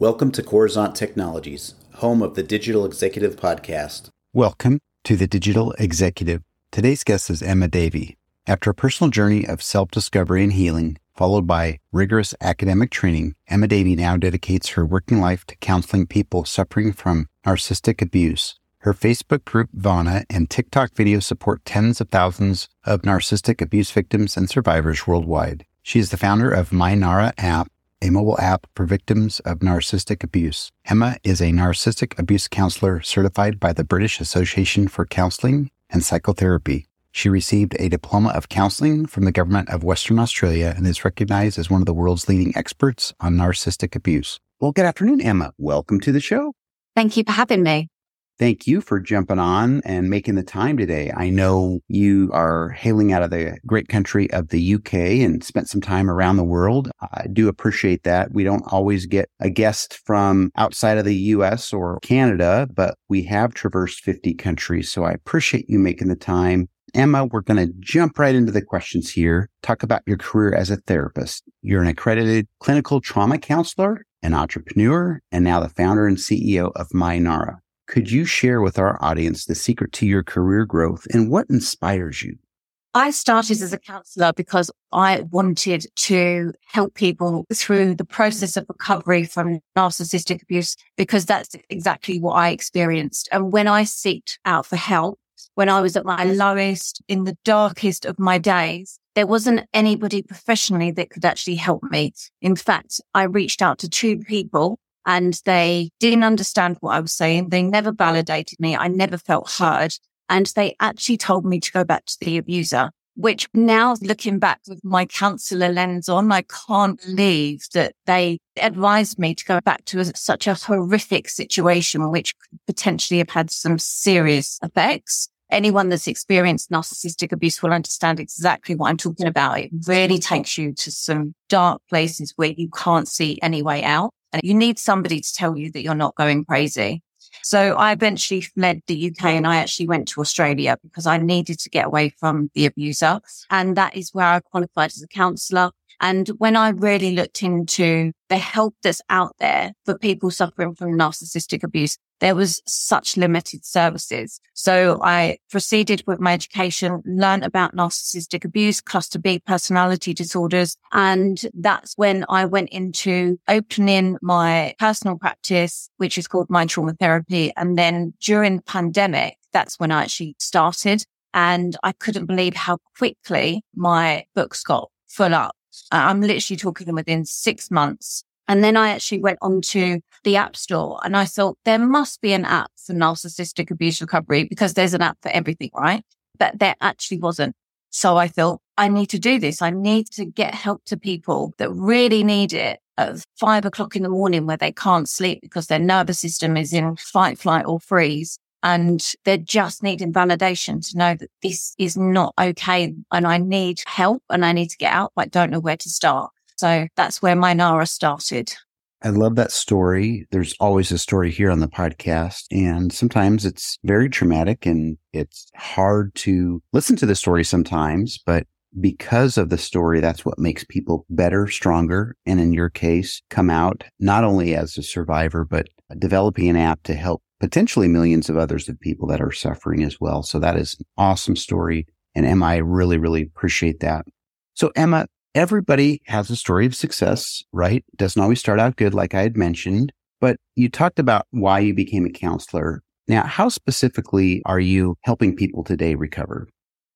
Welcome to Coruzant Technologies, home of the Digital Executive Podcast. Welcome to the Digital Executive. Today's guest is Emma Davey. After a personal journey of self discovery and healing, followed by rigorous academic training, Emma Davey now dedicates her working life to counseling people suffering from narcissistic abuse. Her Facebook group, Vana, and TikTok videos support tens of thousands of narcissistic abuse victims and survivors worldwide. She is the founder of MyNara app, a mobile app for victims of narcissistic abuse. Emma is a narcissistic abuse counselor certified by the British Association for Counseling and Psychotherapy. She received a diploma of counseling from the government of Western Australia and is recognized as one of the world's leading experts on narcissistic abuse. Well, good afternoon, Emma. Welcome to the show. Thank you for having me thank you for jumping on and making the time today. I know you are hailing out of the great country of the UK and spent some time around the world. I do appreciate that. We don't always get a guest from outside of the US or Canada, but we have traversed 50 countries. So I appreciate you making the time. Emma, we're going to jump right into the questions here. Talk about your career as a therapist. You're an accredited clinical trauma counselor, an entrepreneur, and now the founder and CEO of MyNara. Could you share with our audience the secret to your career growth and what inspires you? I started as a counselor because I wanted to help people through the process of recovery from narcissistic abuse, because that's exactly what I experienced. And when I sought out for help, when I was at my lowest, in the darkest of my days, there wasn't anybody professionally that could actually help me. In fact, I reached out to two people and they didn't understand what I was saying. They never validated me. I never felt heard. And they actually told me to go back to the abuser, which now looking back with my counselor lens on, I can't believe that they advised me to go back to such a horrific situation, which could potentially have had some serious effects. Anyone that's experienced narcissistic abuse will understand exactly what I'm talking about. It really takes you to some dark places where you can't see any way out. And you need somebody to tell you that you're not going crazy. So I eventually fled the UK and I actually went to Australia because I needed to get away from the abuser. And that is where I qualified as a counsellor. And when I really looked into the help that's out there for people suffering from narcissistic abuse, there was such limited services. So I proceeded with my education, learned about narcissistic abuse, cluster B personality disorders. And that's when I went into opening my personal practice, which is called Mind Trauma Therapy. And then during the pandemic, that's when I actually started. And I couldn't believe how quickly my books got full up. I'm literally talking within six months and then I actually went onto the App Store and I thought there must be an app for narcissistic abuse recovery because there's an app for everything, right? But there actually wasn't. So I thought I need to do this. I need to get help to people that really need it at five o'clock in the morning where they can't sleep because their nervous system is in fight, flight or freeze. And they're just needing validation to know that this is not okay. And I need help and I need to get out, but I don't know where to start. So that's where MyNara started. I love that story. There's always a story here on the podcast. And sometimes it's very traumatic and it's hard to listen to the story sometimes, but because of the story, that's what makes people better, stronger. And in your case, come out not only as a survivor, but developing an app to help potentially millions of others of people that are suffering as well. So that is an awesome story. And Emma, I really, really appreciate that. So Emma, everybody has a story of success, right? Doesn't always start out good, like I had mentioned, but you talked about why you became a counselor. Now, how specifically are you helping people today recover?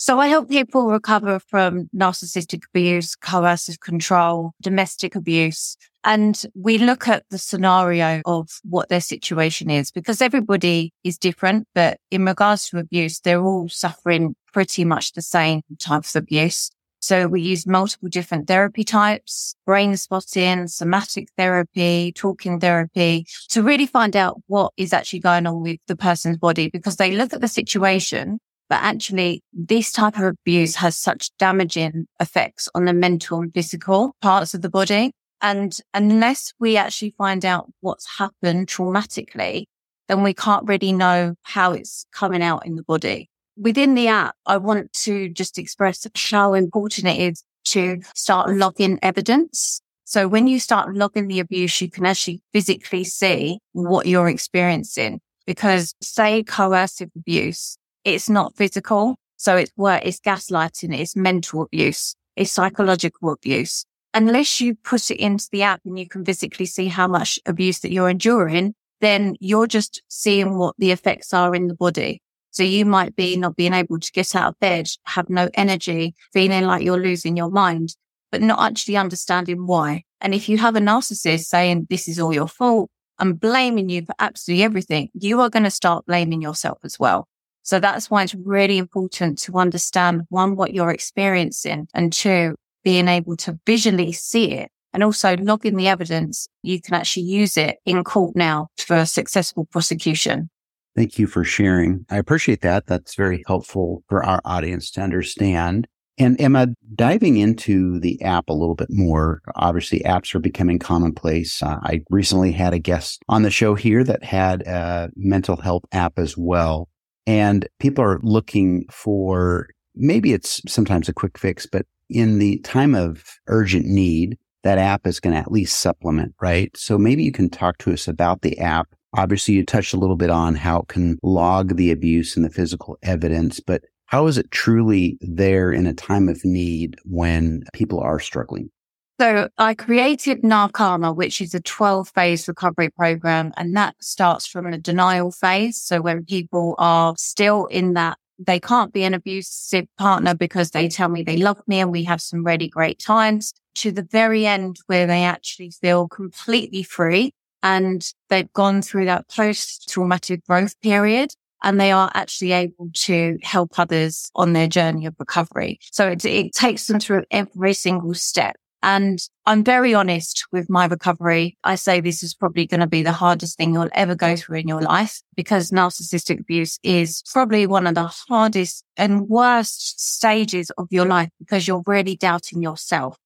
So I help people recover from narcissistic abuse, coercive control, domestic abuse. And we look at the scenario of what their situation is because everybody is different. But in regards to abuse, they're all suffering pretty much the same type of abuse. So we use multiple different therapy types, brain spotting, somatic therapy, talking therapy to really find out what is actually going on with the person's body because they look at the situation, but actually this type of abuse has such damaging effects on the mental and physical parts of the body. And unless we actually find out what's happened traumatically, then we can't really know how it's coming out in the body within the app, I want to just express how important it is to start logging evidence. So when you start logging the abuse, you can actually physically see what you're experiencing because say coercive abuse, it's not physical. So it's where it's gaslighting, it's mental abuse, it's psychological abuse. Unless you put it into the app and you can physically see how much abuse that you're enduring, then you're just seeing what the effects are in the body. So you might be not being able to get out of bed, have no energy, feeling like you're losing your mind but not actually understanding why. And if you have a narcissist saying this is all your fault and blaming you for absolutely everything, you are going to start blaming yourself as well. So that's why it's really important to understand one, what you're experiencing and two, being able to visually see it and also logging the evidence. You can actually use it in court now for a successful prosecution. Thank you for sharing. I appreciate that. That's very helpful for our audience to understand. And Emma, diving into the app a little bit more, obviously apps are becoming commonplace. Uh, I recently had a guest on the show here that had a mental health app as well. And people are looking for maybe it's sometimes a quick fix, but in the time of urgent need, that app is going to at least supplement, right? So maybe you can talk to us about the app. Obviously, you touched a little bit on how it can log the abuse and the physical evidence, but how is it truly there in a time of need when people are struggling? So I created Narcana, which is a 12 phase recovery program. And that starts from a denial phase. So when people are still in that, they can't be an abusive partner because they tell me they love me and we have some really great times to the very end where they actually feel completely free and they've gone through that post traumatic growth period and they are actually able to help others on their journey of recovery. So it, it takes them through every single step. And I'm very honest with my recovery. I say this is probably going to be the hardest thing you'll ever go through in your life because narcissistic abuse is probably one of the hardest and worst stages of your life because you're really doubting yourself.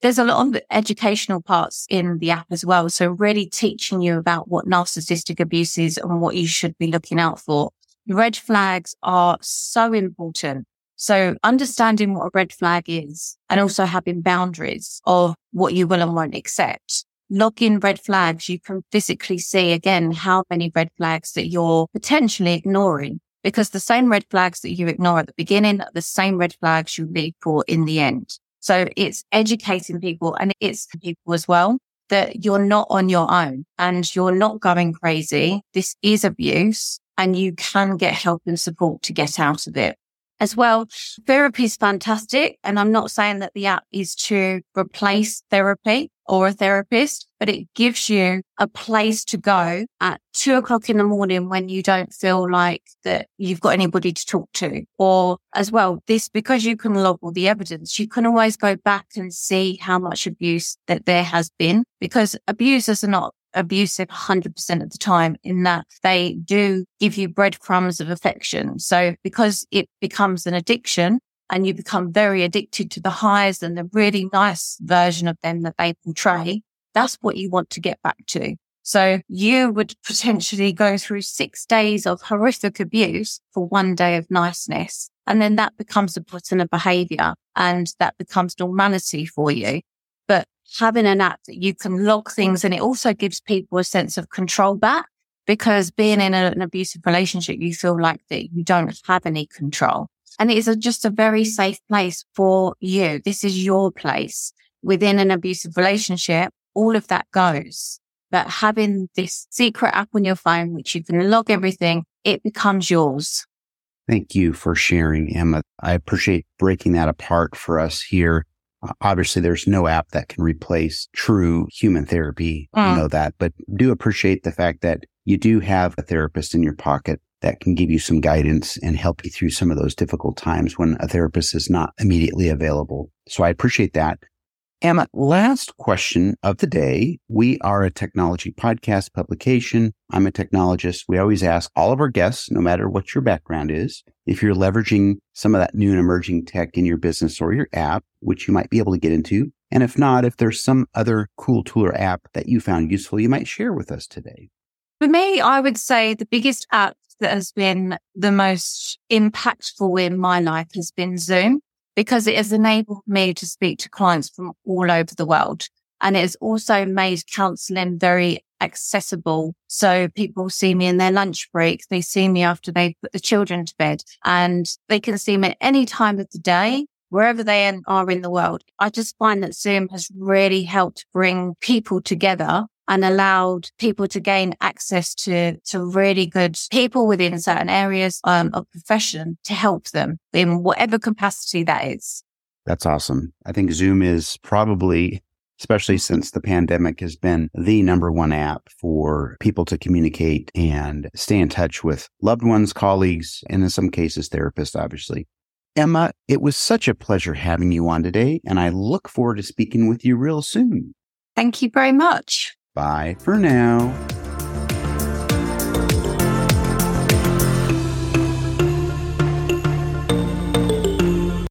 There's a lot of educational parts in the app as well. So really teaching you about what narcissistic abuse is and what you should be looking out for red flags are so important. So understanding what a red flag is and also having boundaries of what you will and won't accept. Log in red flags. You can physically see again how many red flags that you're potentially ignoring because the same red flags that you ignore at the beginning are the same red flags you leave for in the end. So it's educating people and it's people as well that you're not on your own and you're not going crazy. This is abuse and you can get help and support to get out of it. As well, therapy is fantastic. And I'm not saying that the app is to replace therapy or a therapist, but it gives you a place to go at two o'clock in the morning when you don't feel like that you've got anybody to talk to. Or as well, this, because you can log all the evidence, you can always go back and see how much abuse that there has been because abusers are not abusive 100% of the time in that they do give you breadcrumbs of affection. So because it becomes an addiction and you become very addicted to the highs and the really nice version of them that they portray, that's what you want to get back to. So you would potentially go through six days of horrific abuse for one day of niceness. And then that becomes a pattern of behavior and that becomes normality for you. Having an app that you can log things and it also gives people a sense of control back because being in a, an abusive relationship, you feel like that you don't have any control. And it is a, just a very safe place for you. This is your place within an abusive relationship. All of that goes. But having this secret app on your phone, which you can log everything, it becomes yours. Thank you for sharing, Emma. I appreciate breaking that apart for us here. Uh, obviously, there's no app that can replace true human therapy. Mm. You know that, but do appreciate the fact that you do have a therapist in your pocket that can give you some guidance and help you through some of those difficult times when a therapist is not immediately available. So I appreciate that. Emma, last question of the day. We are a technology podcast publication. I'm a technologist. We always ask all of our guests, no matter what your background is, if you're leveraging some of that new and emerging tech in your business or your app, which you might be able to get into. And if not, if there's some other cool tool or app that you found useful, you might share with us today. For me, I would say the biggest app that has been the most impactful in my life has been Zoom because it has enabled me to speak to clients from all over the world. And it has also made counseling very accessible. So people see me in their lunch break. They see me after they put the children to bed and they can see me at any time of the day, wherever they are in the world. I just find that Zoom has really helped bring people together and allowed people to gain access to, to really good people within certain areas um, of profession to help them in whatever capacity that is. That's awesome. I think Zoom is probably especially since the pandemic has been the number one app for people to communicate and stay in touch with loved ones, colleagues, and in some cases, therapists, obviously. Emma, it was such a pleasure having you on today, and I look forward to speaking with you real soon. Thank you very much. Bye for now.